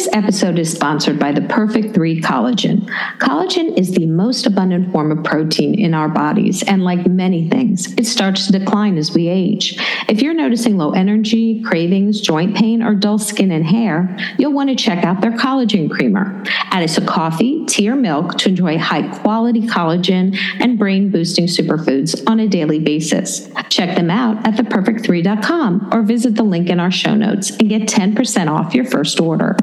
This episode is sponsored by the Perfect 3 Collagen. Collagen is the most abundant form of protein in our bodies, and like many things, it starts to decline as we age. If you're noticing low energy, cravings, joint pain, or dull skin and hair, you'll want to check out their collagen creamer. Add it to coffee, tea, or milk to enjoy high quality collagen and brain boosting superfoods on a daily basis. Check them out at theperfect3.com or visit the link in our show notes and get 10% off your first order.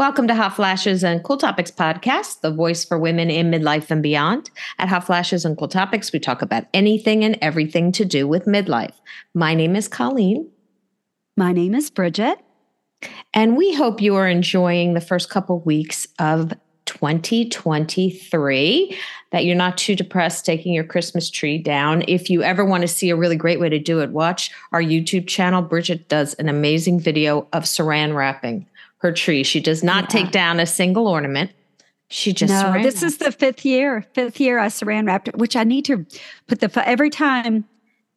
Welcome to Hot Flashes and Cool Topics podcast, the voice for women in midlife and beyond. At Hot Flashes and Cool Topics, we talk about anything and everything to do with midlife. My name is Colleen. My name is Bridget. And we hope you are enjoying the first couple weeks of 2023, that you're not too depressed taking your Christmas tree down. If you ever want to see a really great way to do it, watch our YouTube channel. Bridget does an amazing video of saran wrapping her tree. She does not yeah. take down a single ornament. She just no. This is the fifth year. Fifth year I saran wrapped it, which I need to put the every time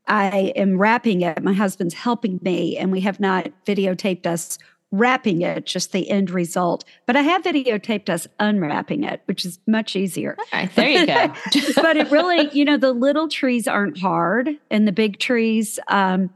I am wrapping it. My husband's helping me, and we have not videotaped us wrapping it, just the end result. But I have videotaped us unwrapping it, which is much easier. there you go. but it really, you know, the little trees aren't hard, and the big trees, um,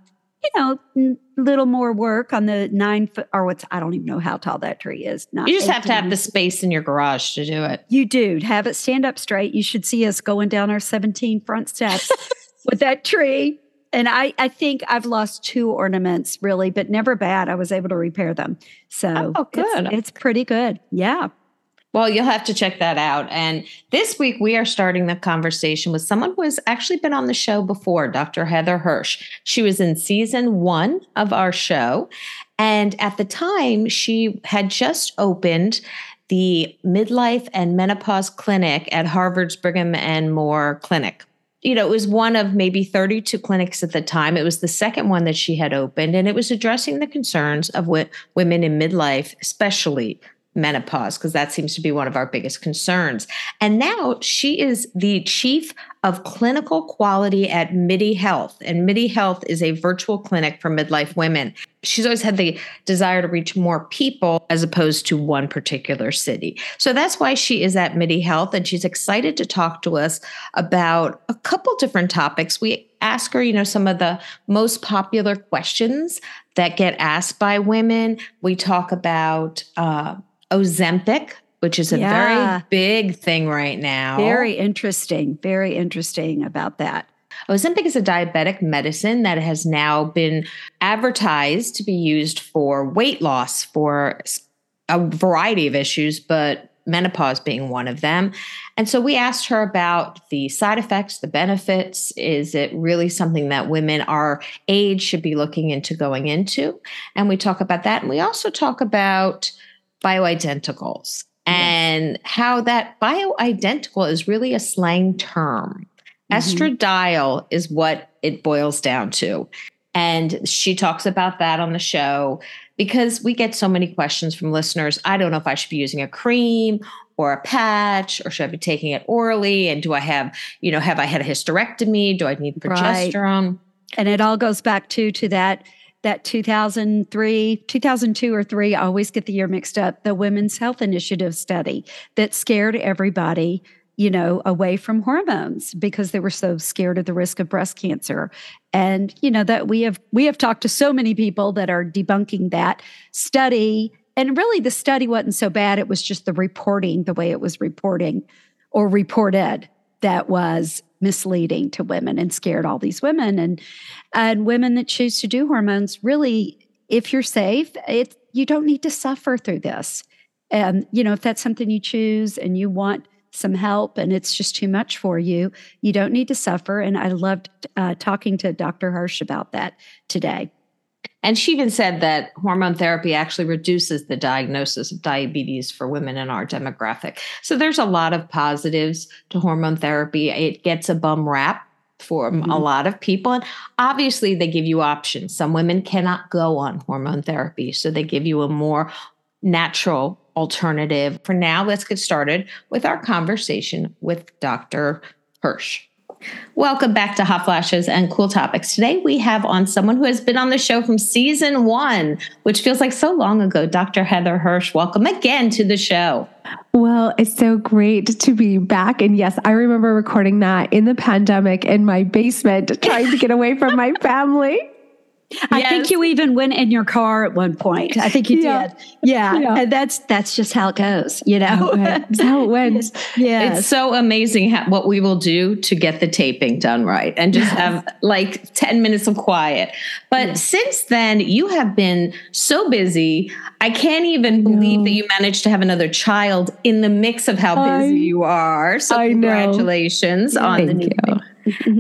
you know, little more work on the nine foot or what's I don't even know how tall that tree is. Not you just have to have the space in your garage to do it. You do have it stand up straight. You should see us going down our 17 front steps with that tree and I, I think I've lost two ornaments really, but never bad. I was able to repair them. So oh, good. It's, it's pretty good. Yeah. Well, you'll have to check that out. And this week we are starting the conversation with someone who has actually been on the show before, Dr. Heather Hirsch. She was in season one of our show. And at the time, she had just opened the midlife and menopause clinic at Harvard's Brigham and Moore Clinic you know, it was one of maybe 32 clinics at the time. It was the second one that she had opened, and it was addressing the concerns of women in midlife, especially menopause, because that seems to be one of our biggest concerns. And now she is the chief of clinical quality at MIDI Health. And MIDI Health is a virtual clinic for midlife women. She's always had the desire to reach more people as opposed to one particular city. So that's why she is at MIDI Health. And she's excited to talk to us about a couple different topics. We ask her, you know, some of the most popular questions that get asked by women. We talk about, uh, Ozempic, which is a yeah. very big thing right now. Very interesting. Very interesting about that. Ozempic is a diabetic medicine that has now been advertised to be used for weight loss for a variety of issues, but menopause being one of them. And so we asked her about the side effects, the benefits. Is it really something that women our age should be looking into going into? And we talk about that. And we also talk about bioidenticals and yes. how that bioidentical is really a slang term. Mm-hmm. Estradiol is what it boils down to. And she talks about that on the show because we get so many questions from listeners. I don't know if I should be using a cream or a patch or should I be taking it orally? And do I have, you know, have I had a hysterectomy? Do I need progesterone? Right. And it all goes back to to that that 2003, 2002 or 3, I always get the year mixed up, the Women's Health Initiative study that scared everybody, you know, away from hormones because they were so scared of the risk of breast cancer. And, you know, that we have we have talked to so many people that are debunking that study. And really the study wasn't so bad. It was just the reporting, the way it was reporting or reported that was misleading to women and scared all these women. And and women that choose to do hormones really if you're safe it you don't need to suffer through this. And you know if that's something you choose and you want some help and it's just too much for you you don't need to suffer. And i loved uh, talking to dr hirsch about that today and she even said that hormone therapy actually reduces the diagnosis of diabetes for women in our demographic. So there's a lot of positives to hormone therapy. It gets a bum rap for mm-hmm. a lot of people. And obviously, they give you options. Some women cannot go on hormone therapy. So they give you a more natural alternative. For now, let's get started with our conversation with Dr. Hirsch. Welcome back to Hot Flashes and Cool Topics. Today we have on someone who has been on the show from season one, which feels like so long ago, Dr. Heather Hirsch. Welcome again to the show. Well, it's so great to be back. And yes, I remember recording that in the pandemic in my basement, trying to get away from my family. I yes. think you even went in your car at one point. I think you yeah. did. Yeah. yeah. And that's that's just how it goes, you know. That's how it went. yeah. It's so amazing how, what we will do to get the taping done right and just have like 10 minutes of quiet. But yeah. since then, you have been so busy. I can't even believe no. that you managed to have another child in the mix of how busy I, you are. So I congratulations know. on Thank the new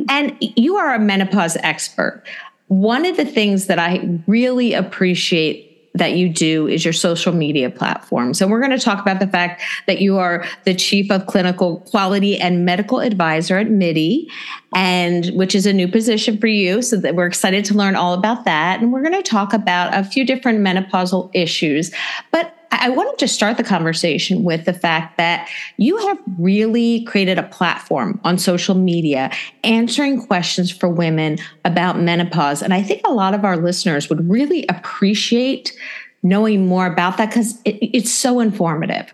and you are a menopause expert. One of the things that I really appreciate that you do is your social media platforms. And we're going to talk about the fact that you are the chief of clinical quality and medical advisor at MIDI, and which is a new position for you. So that we're excited to learn all about that. And we're going to talk about a few different menopausal issues. But I wanted to start the conversation with the fact that you have really created a platform on social media answering questions for women about menopause. And I think a lot of our listeners would really appreciate knowing more about that because it, it's so informative.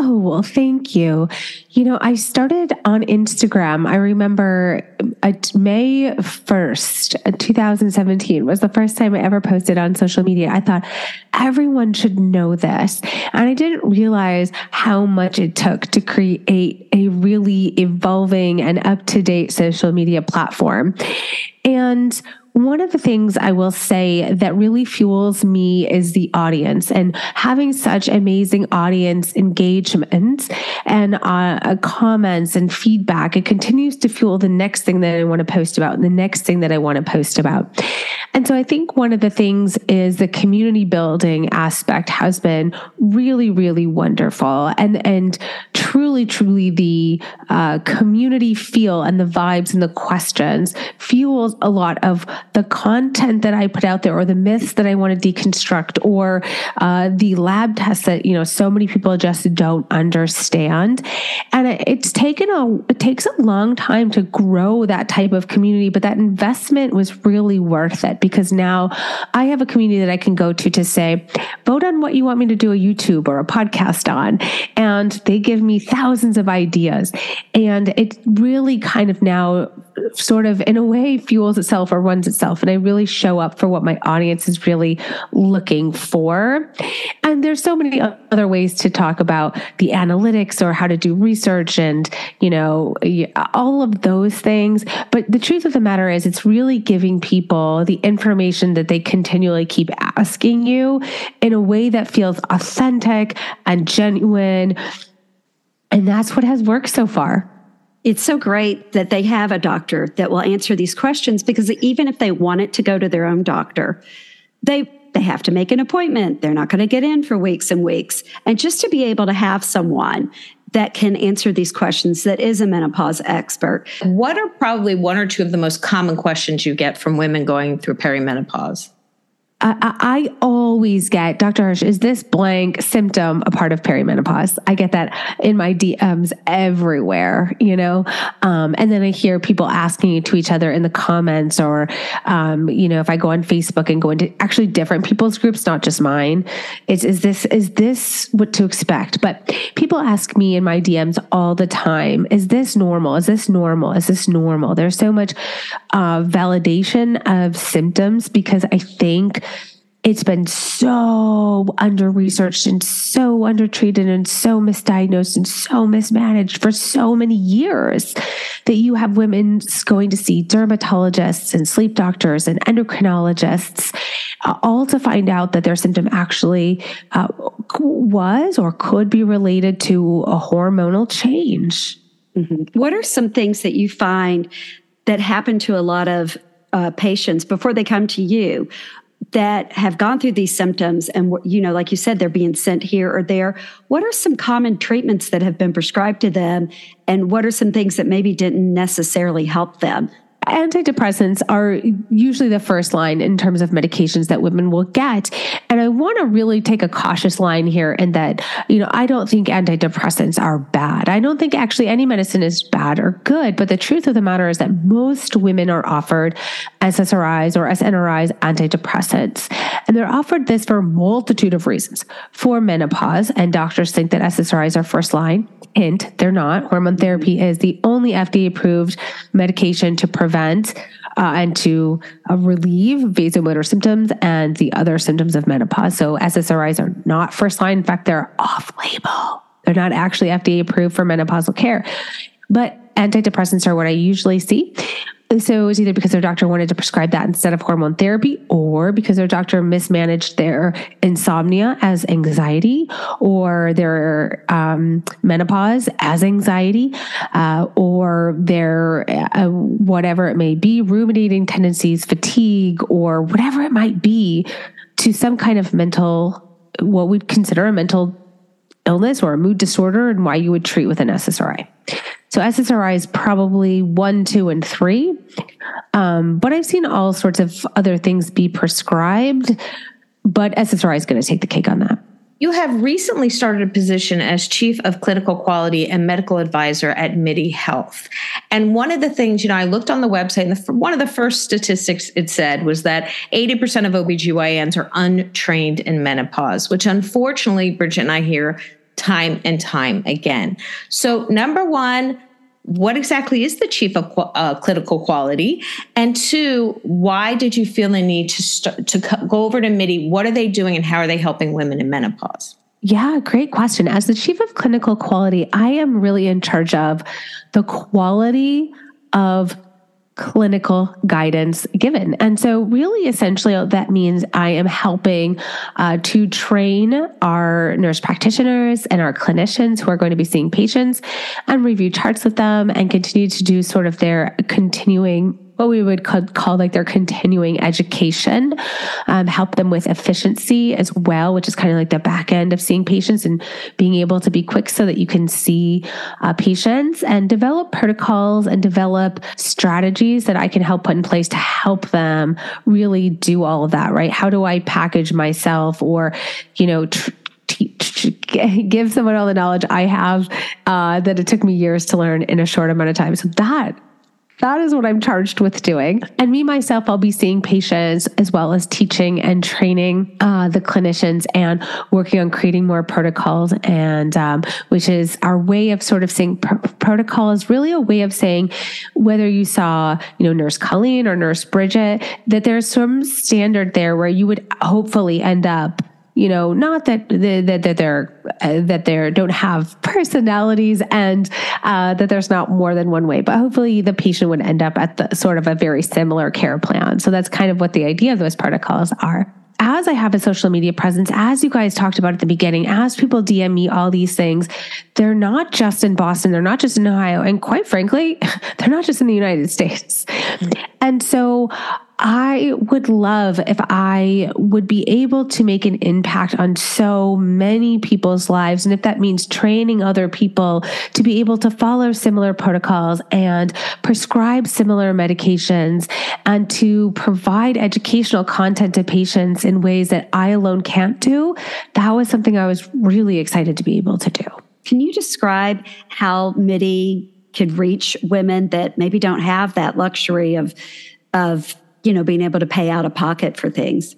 Oh, well, thank you. You know, I started on Instagram. I remember uh, May 1st, 2017 was the first time I ever posted on social media. I thought everyone should know this. And I didn't realize how much it took to create a really evolving and up to date social media platform. And one of the things I will say that really fuels me is the audience and having such amazing audience engagement and uh, comments and feedback. It continues to fuel the next thing that I want to post about the next thing that I want to post about. And so I think one of the things is the community building aspect has been really, really wonderful and, and truly, truly the uh, community feel and the vibes and the questions fuels a lot of the content that I put out there or the myths that I want to deconstruct or uh, the lab tests that, you know, so many people just don't understand. And it's taken a, it takes a long time to grow that type of community, but that investment was really worth it because now I have a community that I can go to to say, vote on what you want me to do a YouTube or a podcast on. And they give me thousands of ideas. And it really kind of now sort of in a way fuels itself or runs itself and i really show up for what my audience is really looking for. And there's so many other ways to talk about the analytics or how to do research and you know all of those things. But the truth of the matter is it's really giving people the information that they continually keep asking you in a way that feels authentic and genuine. And that's what has worked so far it's so great that they have a doctor that will answer these questions because even if they wanted to go to their own doctor, they they have to make an appointment. They're not going to get in for weeks and weeks. And just to be able to have someone that can answer these questions that is a menopause expert. What are probably one or two of the most common questions you get from women going through perimenopause? I, I, always get, Dr. Hirsch, is this blank symptom a part of perimenopause? I get that in my DMs everywhere, you know? Um, and then I hear people asking to each other in the comments, or, um, you know, if I go on Facebook and go into actually different people's groups, not just mine, is, is this, is this what to expect? But people ask me in my DMs all the time, is this normal? Is this normal? Is this normal? There's so much uh, validation of symptoms because I think it's been so under researched and so undertreated and so misdiagnosed and so mismanaged for so many years that you have women going to see dermatologists and sleep doctors and endocrinologists uh, all to find out that their symptom actually uh, was or could be related to a hormonal change. Mm-hmm. What are some things that you find that happen to a lot of uh, patients before they come to you that have gone through these symptoms and you know like you said they're being sent here or there what are some common treatments that have been prescribed to them? And what are some things that maybe didn't necessarily help them antidepressants are usually the first line in terms of medications that women will get. And I want to really take a cautious line here in that, you know, I don't think antidepressants are bad. I don't think actually any medicine is bad or good. But the truth of the matter is that most women are offered SSRIs or SNRIs antidepressants. And they're offered this for a multitude of reasons. For menopause, and doctors think that SSRIs are first line. Hint, they're not. Hormone mm-hmm. therapy is the only FDA approved medication to prevent uh, and to uh, relieve vasomotor symptoms and the other symptoms of menopause. So SSRIs are not first line. In fact, they're off label. They're not actually FDA approved for menopausal care. But antidepressants are what I usually see. So it was either because their doctor wanted to prescribe that instead of hormone therapy, or because their doctor mismanaged their insomnia as anxiety, or their um, menopause as anxiety, uh, or their uh, whatever it may be, ruminating tendencies, fatigue, or whatever it might be, to some kind of mental, what we'd consider a mental illness or a mood disorder, and why you would treat with an SSRI. So SSRI is probably one, two, and three. Um, but I've seen all sorts of other things be prescribed, but SSRI is going to take the cake on that. You have recently started a position as Chief of Clinical Quality and Medical Advisor at MIDI Health. And one of the things, you know, I looked on the website, and the, one of the first statistics it said was that 80% of OBGYNs are untrained in menopause, which unfortunately, Bridget and I hear time and time again. So, number one, what exactly is the chief of uh, clinical quality? And two, why did you feel the need to to go over to MIDI? What are they doing, and how are they helping women in menopause? Yeah, great question. As the chief of clinical quality, I am really in charge of the quality of clinical guidance given. And so, really, essentially, that means I am helping uh, to train our nurse practitioners and our clinicians who are going to be seeing patients and review charts with them and continue to do sort of their continuing what we would call, like their continuing education, um, help them with efficiency as well, which is kind of like the back end of seeing patients and being able to be quick so that you can see uh, patients and develop protocols and develop strategies that I can help put in place to help them really do all of that, right? How do I package myself or, you know, tr- give someone all the knowledge I have uh, that it took me years to learn in a short amount of time. So that that is what I'm charged with doing. And me, myself, I'll be seeing patients as well as teaching and training uh, the clinicians and working on creating more protocols. And um, which is our way of sort of saying pr- protocol is really a way of saying whether you saw, you know, Nurse Colleen or Nurse Bridget, that there's some standard there where you would hopefully end up you know, not that that that they're uh, that they don't have personalities and uh, that there's not more than one way, but hopefully the patient would end up at the sort of a very similar care plan. So that's kind of what the idea of those protocols are as I have a social media presence, as you guys talked about at the beginning, as people DM me all these things, they're not just in Boston, they're not just in Ohio, and quite frankly, they're not just in the United States. Mm-hmm. And so I would love if I would be able to make an impact on so many people's lives. And if that means training other people to be able to follow similar protocols and prescribe similar medications and to provide educational content to patients in ways that I alone can't do, that was something I was really excited to be able to do. Can you describe how MIDI could reach women that maybe don't have that luxury of of you know, being able to pay out of pocket for things.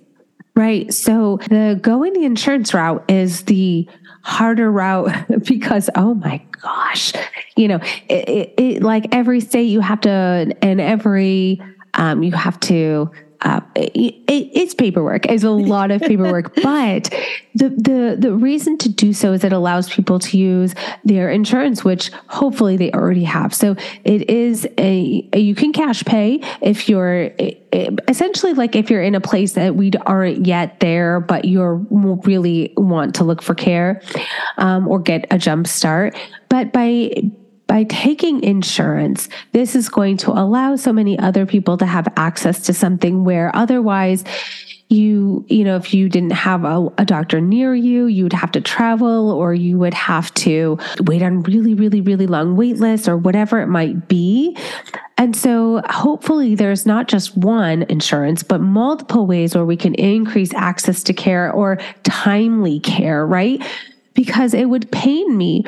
Right. So the going the insurance route is the harder route because oh my gosh, you know, it, it, it, like every state you have to and every um, you have to uh, it, it's paperwork. It's a lot of paperwork, but the the the reason to do so is it allows people to use their insurance, which hopefully they already have. So it is a, a you can cash pay if you're essentially like if you're in a place that we aren't yet there, but you're really want to look for care um, or get a jump start. But by by taking insurance, this is going to allow so many other people to have access to something where otherwise you, you know, if you didn't have a, a doctor near you, you would have to travel or you would have to wait on really, really, really long wait lists or whatever it might be. And so hopefully there's not just one insurance, but multiple ways where we can increase access to care or timely care, right? Because it would pain me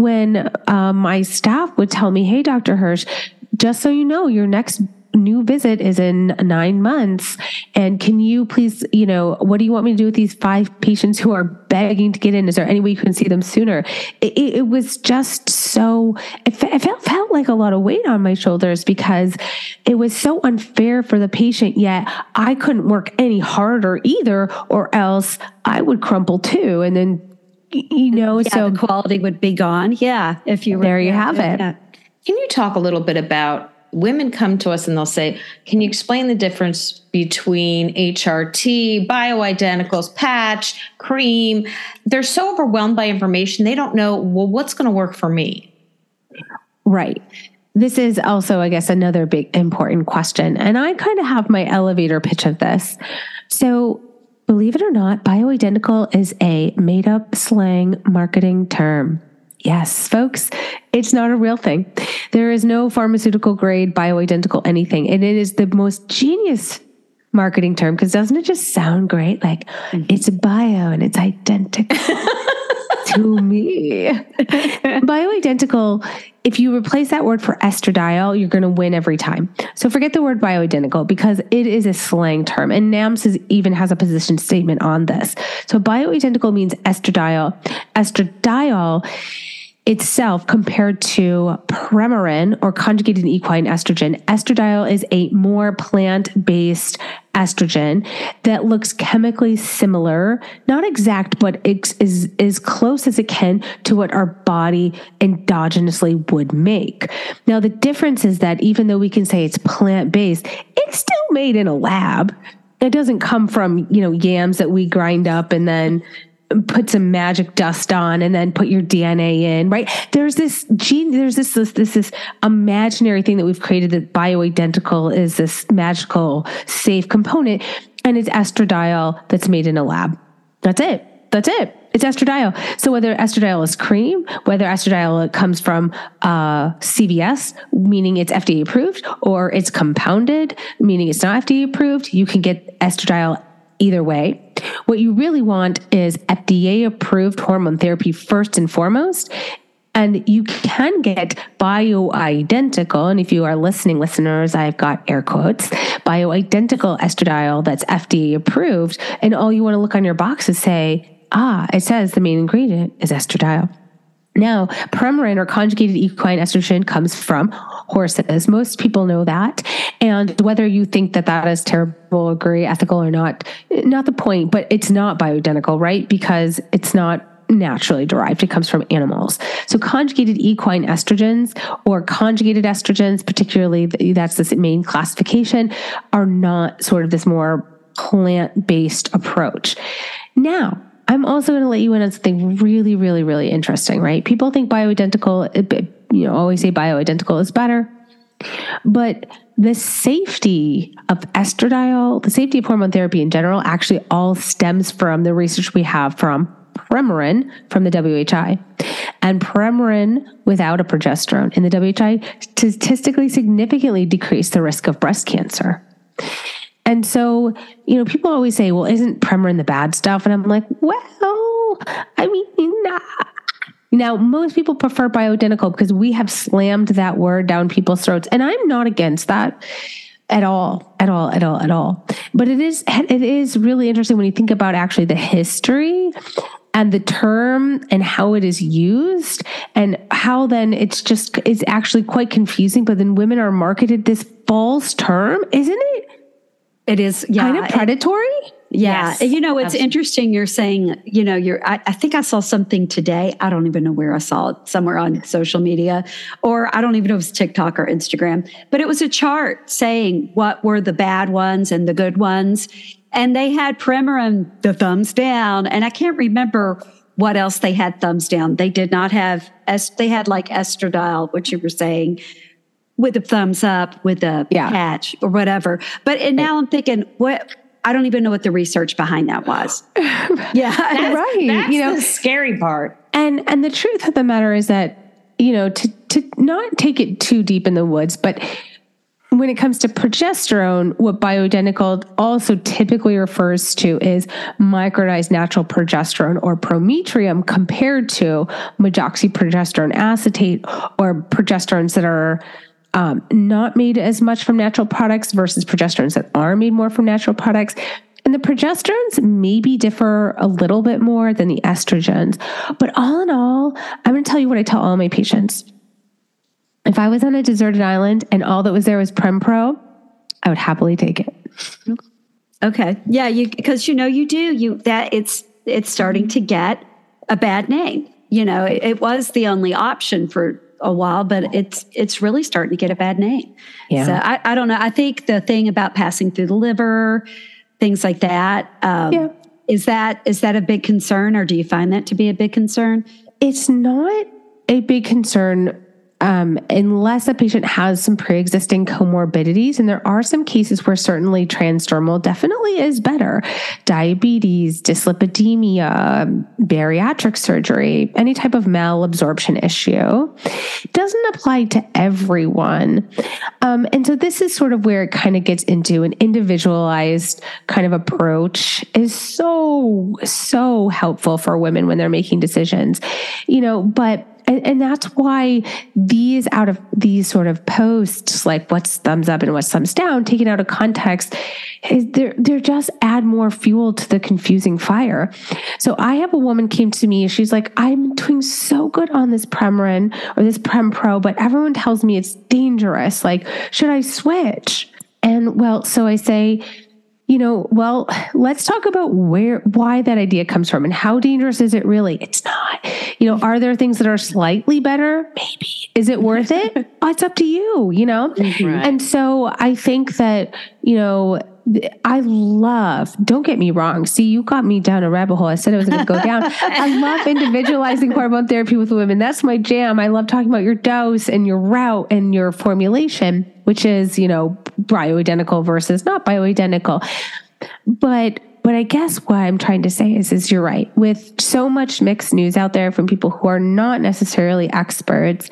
when uh, my staff would tell me, Hey, Dr. Hirsch, just so you know, your next new visit is in nine months. And can you please, you know, what do you want me to do with these five patients who are begging to get in? Is there any way you can see them sooner? It, it, was just so, it, felt, felt like a lot of weight on my shoulders because it was so unfair for the patient. Yet I couldn't work any harder either, or else I would crumple too. And then, you know, yeah, so the quality would be gone. Yeah. If you were there, you have it. Yeah. Can you talk a little bit about women come to us and they'll say, Can you explain the difference between HRT, bioidenticals, patch, cream? They're so overwhelmed by information, they don't know, well, what's going to work for me? Right. This is also, I guess, another big important question. And I kind of have my elevator pitch of this. So, believe it or not, bioidentical is a made up slang marketing term. Yes, folks, it's not a real thing. There is no pharmaceutical grade bioidentical anything. And it is the most genius marketing term because doesn't it just sound great? Like mm-hmm. it's bio and it's identical to me. bioidentical, if you replace that word for estradiol, you're going to win every time. So forget the word bioidentical because it is a slang term. And NAMS is, even has a position statement on this. So bioidentical means estradiol. Estradiol itself compared to Premarin or conjugated equine estrogen. Estradiol is a more plant based estrogen that looks chemically similar, not exact, but is as close as it can to what our body endogenously would make. Now, the difference is that even though we can say it's plant based, it's still made in a lab. It doesn't come from, you know, yams that we grind up and then put some magic dust on and then put your DNA in, right? There's this gene, there's this, this, this, this imaginary thing that we've created that bioidentical is this magical safe component and it's estradiol that's made in a lab. That's it. That's it. It's estradiol. So whether estradiol is cream, whether estradiol comes from uh, CVS, meaning it's FDA approved, or it's compounded, meaning it's not FDA approved, you can get estradiol either way. What you really want is FDA approved hormone therapy first and foremost. And you can get bioidentical. And if you are listening, listeners, I've got air quotes bioidentical estradiol that's FDA approved. And all you want to look on your box is say, ah, it says the main ingredient is estradiol. Now, Premarin or conjugated equine estrogen comes from horses. Most people know that. And whether you think that that is terrible, agree, ethical or not, not the point, but it's not bioidentical, right? Because it's not naturally derived. It comes from animals. So conjugated equine estrogens or conjugated estrogens, particularly that's the main classification, are not sort of this more plant-based approach. Now, I'm also going to let you in on something really, really, really interesting, right? People think bioidentical, eh, you know, always say bioidentical is better. But the safety of estradiol, the safety of hormone therapy in general, actually all stems from the research we have from Premarin from the WHI. And Premarin without a progesterone in the WHI statistically significantly decreased the risk of breast cancer. And so, you know, people always say, well, isn't Premarin the bad stuff? And I'm like, well, I mean, nah. Now, most people prefer bioidentical because we have slammed that word down people's throats. And I'm not against that at all, at all, at all, at all. But it is, it is really interesting when you think about actually the history and the term and how it is used and how then it's just, it's actually quite confusing. But then women are marketed this false term, isn't it? It is yeah, kind of predatory. Yeah. Yes, you know, it's absolutely. interesting. You're saying, you know, you're, I, I, think I saw something today. I don't even know where I saw it, somewhere on social media, or I don't even know if it was TikTok or Instagram, but it was a chart saying what were the bad ones and the good ones. And they had Premarin, the thumbs down. And I can't remember what else they had thumbs down. They did not have, they had like estradiol, which you were saying with a thumbs up, with a yeah. patch or whatever. But and now I'm thinking, what I don't even know what the research behind that was. yeah, that's, right. That's you know, the scary part. And and the truth of the matter is that you know to to not take it too deep in the woods, but when it comes to progesterone, what bioidentical also typically refers to is micronized natural progesterone or prometrium compared to medroxyprogesterone acetate or progesterones that are um, not made as much from natural products versus progesterones that are made more from natural products. And the progesterones maybe differ a little bit more than the estrogens. But all in all, I'm going to tell you what I tell all my patients. If I was on a deserted island and all that was there was Prempro, I would happily take it. Okay. Yeah, you because you know you do. You that it's it's starting to get a bad name. You know, it, it was the only option for a while, but it's it's really starting to get a bad name. Yeah. So I, I don't know. I think the thing about passing through the liver, things like that, um, yeah. is that is that a big concern, or do you find that to be a big concern? It's not a big concern um, unless a patient has some pre-existing comorbidities and there are some cases where certainly transdermal definitely is better. Diabetes dyslipidemia bariatric surgery any type of malabsorption issue doesn't apply to everyone. Um, and so this is sort of where it kind of gets into an individualized kind of approach is so so helpful for women when they're making decisions. You know but and, and that's why these out of these sort of posts, like what's thumbs up and what's thumbs down, taken out of context, is they're they're just add more fuel to the confusing fire. So I have a woman came to me, she's like, I'm doing so good on this Premarin or this Prem Pro, but everyone tells me it's dangerous. Like, should I switch? And well, so I say, you know, well, let's talk about where, why that idea comes from and how dangerous is it really? It's not. You know, are there things that are slightly better? Maybe. Is it worth it? oh, it's up to you, you know? Right. And so I think that, you know, I love, don't get me wrong. See, you got me down a rabbit hole. I said I was going to go down. I love individualizing hormone therapy with women. That's my jam. I love talking about your dose and your route and your formulation, which is, you know, bioidentical versus not bioidentical. But but I guess what I'm trying to say is, is you're right. With so much mixed news out there from people who are not necessarily experts,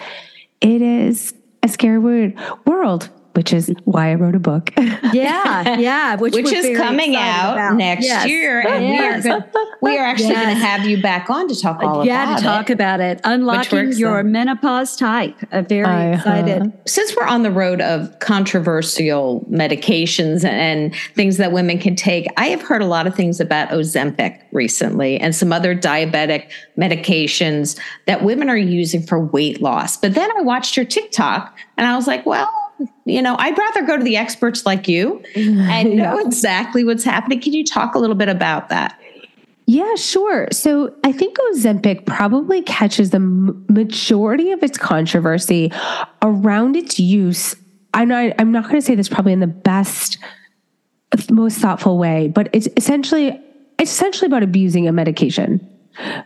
it is a scary word world which is why I wrote a book. yeah, yeah, which, which is coming out about. next yes. year, and yes. we are good, we are actually yes. going to have you back on to talk all yeah, about to talk about it, unlocking your then. menopause type. I'm very uh-huh. excited. Since we're on the road of controversial medications and things that women can take, I have heard a lot of things about Ozempic recently and some other diabetic medications that women are using for weight loss. But then I watched your TikTok and I was like, well you know, I'd rather go to the experts like you and know exactly what's happening. Can you talk a little bit about that? Yeah, sure. So I think Ozempic probably catches the majority of its controversy around its use. I'm not, I'm not going to say this probably in the best, most thoughtful way, but it's essentially, it's essentially about abusing a medication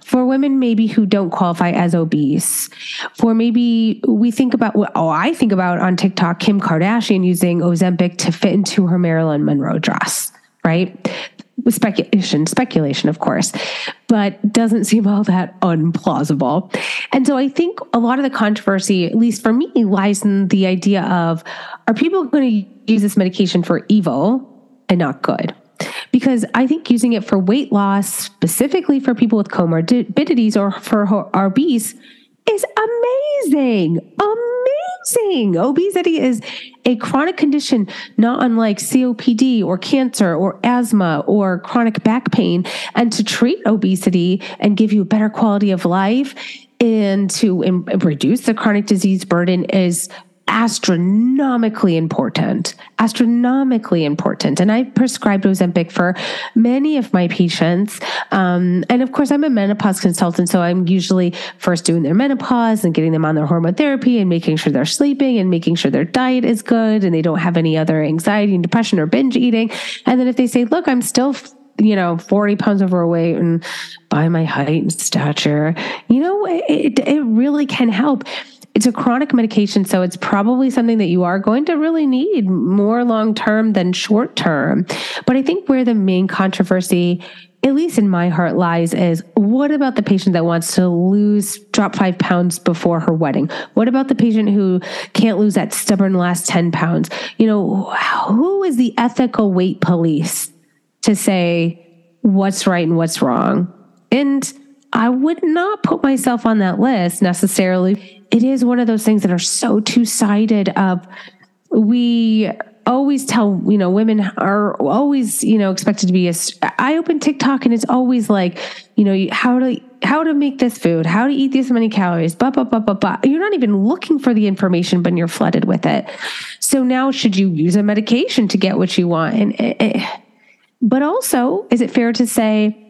for women maybe who don't qualify as obese for maybe we think about what oh i think about on tiktok kim kardashian using ozempic to fit into her marilyn monroe dress right? With speculation speculation of course but doesn't seem all that unplausible. And so i think a lot of the controversy at least for me lies in the idea of are people going to use this medication for evil and not good because I think using it for weight loss, specifically for people with comorbidities or for obese, is amazing. Amazing. Obesity is a chronic condition, not unlike COPD or cancer or asthma or chronic back pain. And to treat obesity and give you a better quality of life and to reduce the chronic disease burden is astronomically important, astronomically important. And I prescribed Ozempic for many of my patients. Um, and of course, I'm a menopause consultant, so I'm usually first doing their menopause and getting them on their hormone therapy and making sure they're sleeping and making sure their diet is good and they don't have any other anxiety and depression or binge eating. And then if they say, look, I'm still you know, 40 pounds overweight and by my height and stature, you know, it, it really can help. It's a chronic medication, so it's probably something that you are going to really need more long term than short term. But I think where the main controversy at least in my heart lies is what about the patient that wants to lose drop five pounds before her wedding? What about the patient who can't lose that stubborn last 10 pounds? You know who is the ethical weight police to say what's right and what's wrong? And i would not put myself on that list necessarily it is one of those things that are so two-sided of we always tell you know women are always you know expected to be a i open tiktok and it's always like you know how to how to make this food how to eat this many calories blah blah blah blah blah. You're not even looking for the information but you're flooded with it. So now should you use a medication to get what you want? And eh, eh, but also is it fair to say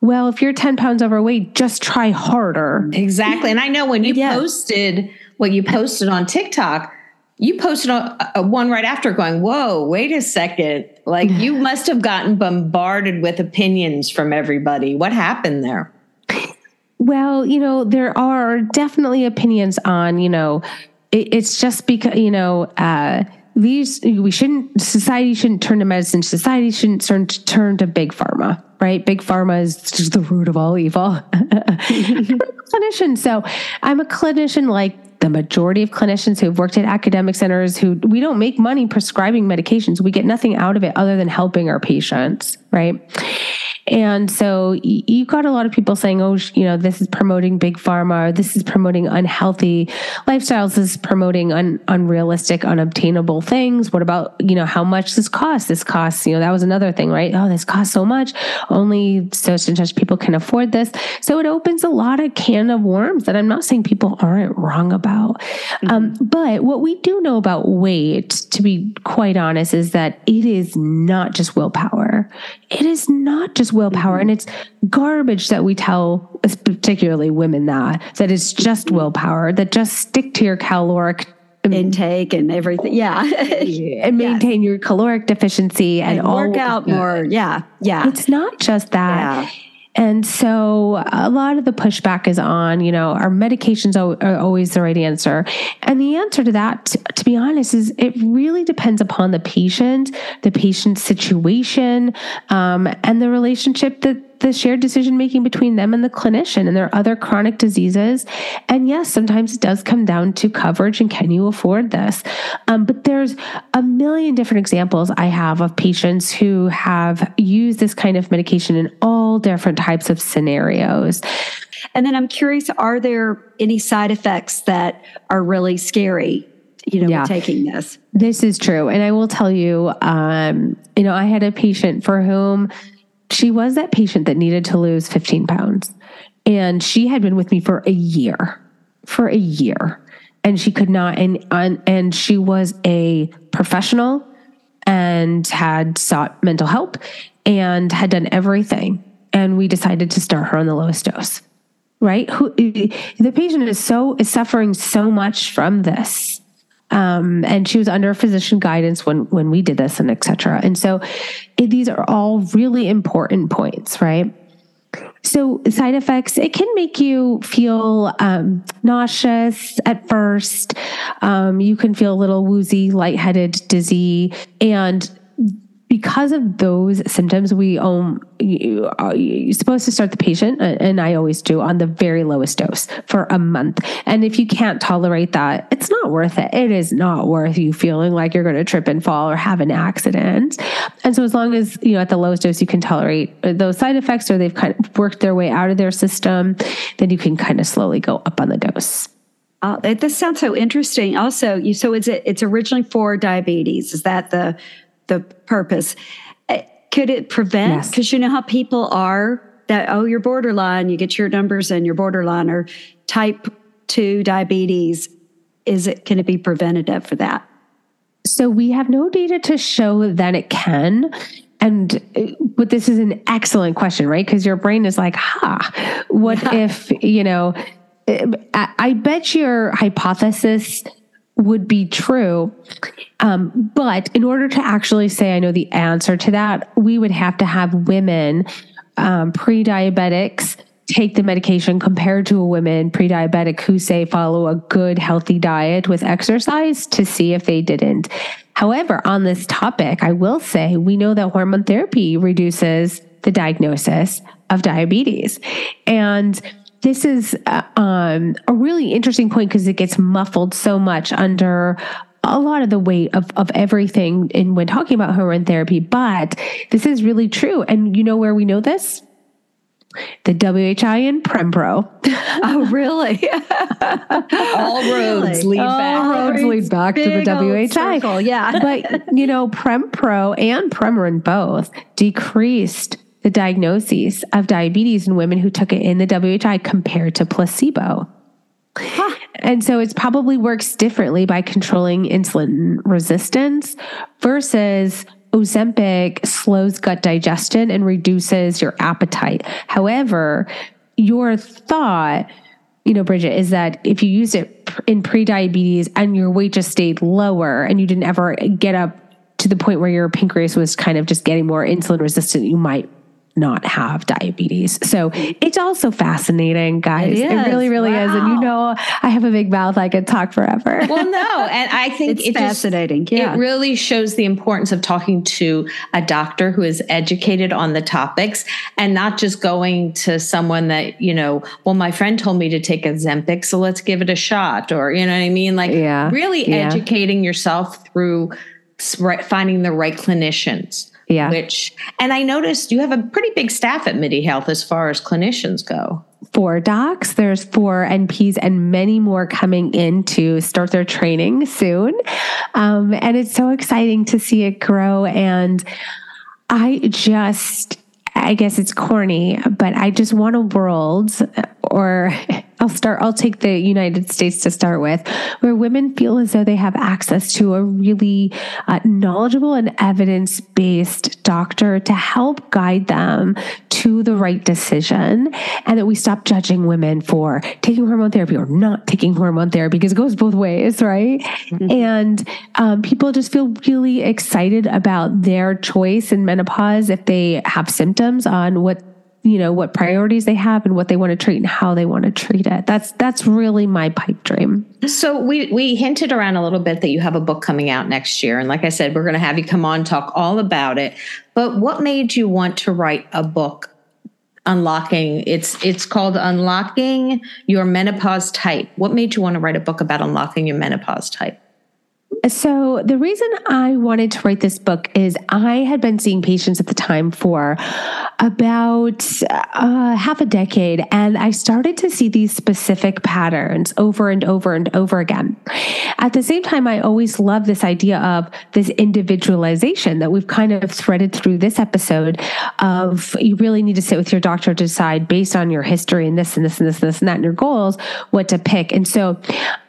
well if you're 10 pounds overweight just try harder exactly and i know when you yeah. posted what you posted on tiktok you posted a, a, one right after going, whoa, wait a second. Like you must have gotten bombarded with opinions from everybody. What happened there? Well, you know, there are definitely opinions on, you know, it, it's just because, you know, uh, these we shouldn't society shouldn't turn to medicine society shouldn't turn to, turn to big pharma right? Big pharma is just the root of all evil. Clinician so i'm a clinician like the majority of clinicians who've worked at academic centers who we don't make money prescribing medications. We get nothing out of it other than helping our patients, right? And so you've got a lot of people saying, oh, you know, this is promoting big pharma, or this is promoting unhealthy lifestyles, this is promoting un- unrealistic, unobtainable things. What about, you know, how much this costs? This costs, you know, that was another thing, right? Oh, this costs so much. Only such and such people can afford this. So it opens a lot of can of worms that I'm not saying people aren't wrong about. Mm-hmm. Um, but what we do know about weight, to be quite honest, is that it is not just willpower. It is not just willpower. And mm-hmm. it's garbage that we tell, particularly women, that, that it's just willpower, that just stick to your caloric um, intake and everything. Yeah. and maintain yes. your caloric deficiency and, and work out more. Yeah. Yeah. It's not just that. Yeah. And so a lot of the pushback is on, you know, our medications are always the right answer. And the answer to that, to be honest, is it really depends upon the patient, the patient's situation, um, and the relationship that the shared decision making between them and the clinician and their other chronic diseases. And yes, sometimes it does come down to coverage and can you afford this? Um, but there's a million different examples I have of patients who have used this kind of medication in all different types of scenarios. And then I'm curious, are there any side effects that are really scary you know, yeah. taking this. This is true. And I will tell you, um, you know, I had a patient for whom she was that patient that needed to lose 15 pounds. And she had been with me for a year, for a year. And she could not, and, and she was a professional and had sought mental help and had done everything. And we decided to start her on the lowest dose, right? Who, the patient is so, is suffering so much from this um, and she was under physician guidance when when we did this and etc. And so it, these are all really important points, right? So side effects, it can make you feel um, nauseous at first. Um, you can feel a little woozy, lightheaded, dizzy, and because of those symptoms, we um you, are supposed to start the patient, and I always do on the very lowest dose for a month. And if you can't tolerate that, it's not worth it. It is not worth you feeling like you're going to trip and fall or have an accident. And so, as long as you know at the lowest dose you can tolerate those side effects, or they've kind of worked their way out of their system, then you can kind of slowly go up on the dose. Uh, this sounds so interesting. Also, you so is it? it's originally for diabetes. Is that the the purpose. Uh, could it prevent? Because yes. you know how people are that, oh, you're borderline, you get your numbers and you're borderline or type 2 diabetes. Is it, can it be preventative for that? So we have no data to show that it can. And but this is an excellent question, right? Because your brain is like, ha, what yeah. if, you know, I bet your hypothesis would be true. Um, but in order to actually say I know the answer to that, we would have to have women, um, pre diabetics, take the medication compared to a woman pre-diabetic who say follow a good healthy diet with exercise to see if they didn't. However, on this topic, I will say we know that hormone therapy reduces the diagnosis of diabetes. And this is uh, um, a really interesting point because it gets muffled so much under a lot of the weight of, of everything in when talking about hormone therapy, but this is really true. And you know where we know this? The WHI and Prempro. oh, really? All roads lead All back. roads lead back to the WHI. circle, yeah. but you know, Prempro and Premarin both decreased the diagnoses of diabetes in women who took it in the WHI compared to placebo. And so it probably works differently by controlling insulin resistance versus Ozempic slows gut digestion and reduces your appetite. However, your thought, you know, Bridget, is that if you used it in pre-diabetes and your weight just stayed lower and you didn't ever get up to the point where your pancreas was kind of just getting more insulin resistant, you might not have diabetes. So it's also fascinating, guys. It It, really, really is. And you know, I have a big mouth. I could talk forever. Well, no, and I think It's it just- fascinating. Yeah. It really shows the importance of talking to a doctor who is educated on the topics and not just going to someone that, you know, well, my friend told me to take Ozempic, so let's give it a shot. Or, you know what I mean? Like, Yeah. really Yeah. educating yourself through finding the right clinicians. Yeah. Which, and I noticed you have a pretty big staff at MIDI Health as far as clinicians go. four docs. There's four NPs and many more coming in to start their training soon. Um, and it's so exciting to see it grow. And I just, I guess it's corny, but I just want a world or I'll start, I'll take the United States to start with, where women feel as though they have access to a really uh, knowledgeable and evidence based doctor to help guide them to the right decision. And that we stop judging women for taking hormone therapy or not taking hormone therapy because it goes both ways, right? And um, people just feel really excited about their choice in menopause if they have symptoms on what you know what priorities they have and what they want to treat and how they want to treat it that's that's really my pipe dream So we we hinted around a little bit that you have a book coming out next year, and like I said, we're going to have you come on talk all about it. But what made you want to write a book? Unlocking it's it's called Unlocking Your Menopause Type. What made you want to write a book about unlocking your menopause type? So, the reason I wanted to write this book is I had been seeing patients at the time for about uh, half a decade, and I started to see these specific patterns over and over and over again. At the same time, I always love this idea of this individualization that we've kind of threaded through this episode of you really need to sit with your doctor to decide based on your history and this and this and this and this and that and your goals what to pick. And so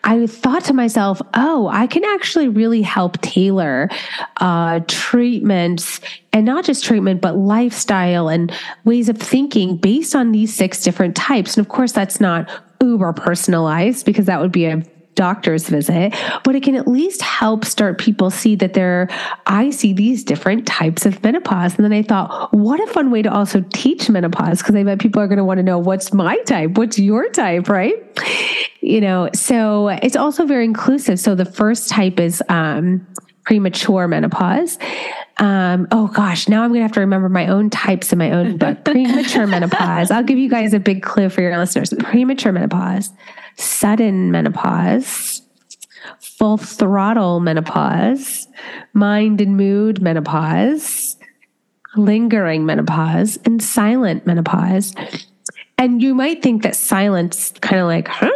I thought to myself, oh, I can actually really help tailor uh, treatments and not just treatment, but lifestyle and ways of thinking based on these six different types. And of course, that's not uber personalized because that would be a doctor's visit, but it can at least help start people see that there, I see these different types of menopause. And then I thought, what a fun way to also teach menopause because I bet people are going to want to know what's my type, what's your type, right? You know, so it's also very inclusive. So the first type is um, premature menopause. Um, oh gosh, now I'm gonna have to remember my own types in my own book. Premature menopause. I'll give you guys a big clue for your listeners. Premature menopause, sudden menopause, full throttle menopause, mind and mood menopause, lingering menopause, and silent menopause. And you might think that silence kind of like, huh?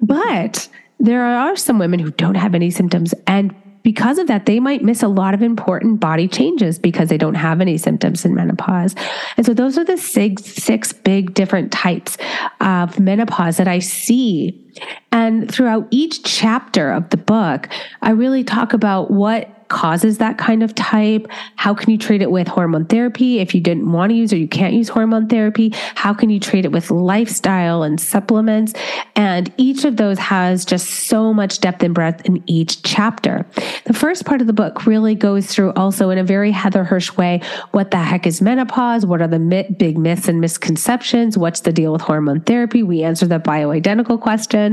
But there are some women who don't have any symptoms and because of that, they might miss a lot of important body changes because they don't have any symptoms in menopause. And so those are the six, six big different types of menopause that I see And throughout each chapter of the book, I really talk about what causes that kind of type? How can you treat it with hormone therapy if you didn't want to use or you can't use hormone therapy? How can you treat it with lifestyle and supplements? And each of those has just so much depth and breadth in each chapter. The first part of the book really goes through also in a very Heather Hirsch way what the heck is menopause? What are the big myths and misconceptions? What's the deal with hormone therapy? We answer the bioidentical question.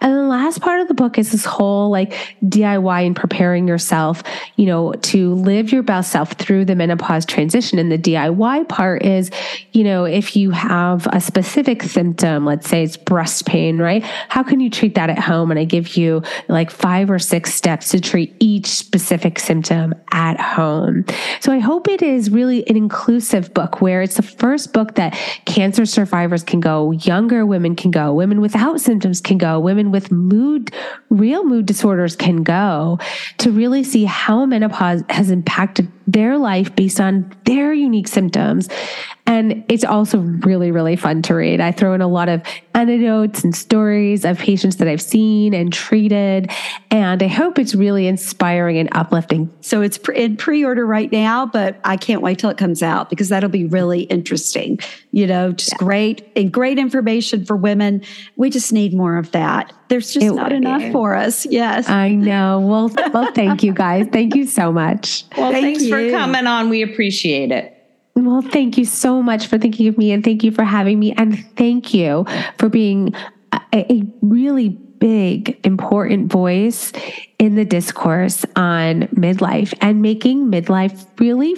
And the last part of the book is this whole like DIY and preparing yourself you know, to live your best self through the menopause transition. And the DIY part is, you know, if you have a specific symptom, let's say it's breast pain, right? How can you treat that at home? And I give you like five or six steps to treat each specific symptom at home. So I hope it is really an inclusive book where it's the first book that cancer survivors can go, younger women can go, women without symptoms can go, women with mood, real mood disorders can go to really see how menopause has impacted their life based on their unique symptoms. And it's also really, really fun to read. I throw in a lot of anecdotes and stories of patients that I've seen and treated. And I hope it's really inspiring and uplifting. So it's in pre order right now, but I can't wait till it comes out because that'll be really interesting. You know, just yeah. great and great information for women. We just need more of that. There's just it not enough be. for us. Yes. I know. Well, well, thank you guys. Thank you so much. Well, thank thanks you for coming on. We appreciate it. Well, thank you so much for thinking of me and thank you for having me. And thank you for being a, a really big, important voice in the discourse on midlife and making midlife really,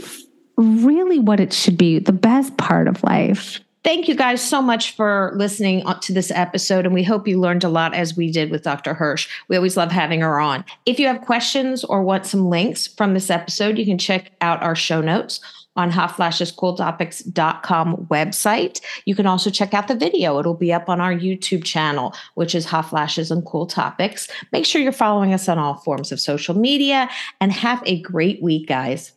really what it should be the best part of life. Thank you guys so much for listening to this episode. And we hope you learned a lot as we did with Dr. Hirsch. We always love having her on. If you have questions or want some links from this episode, you can check out our show notes on hotflashescooltopics.com website. You can also check out the video. It'll be up on our YouTube channel, which is Hot Flashes and Cool Topics. Make sure you're following us on all forms of social media and have a great week, guys.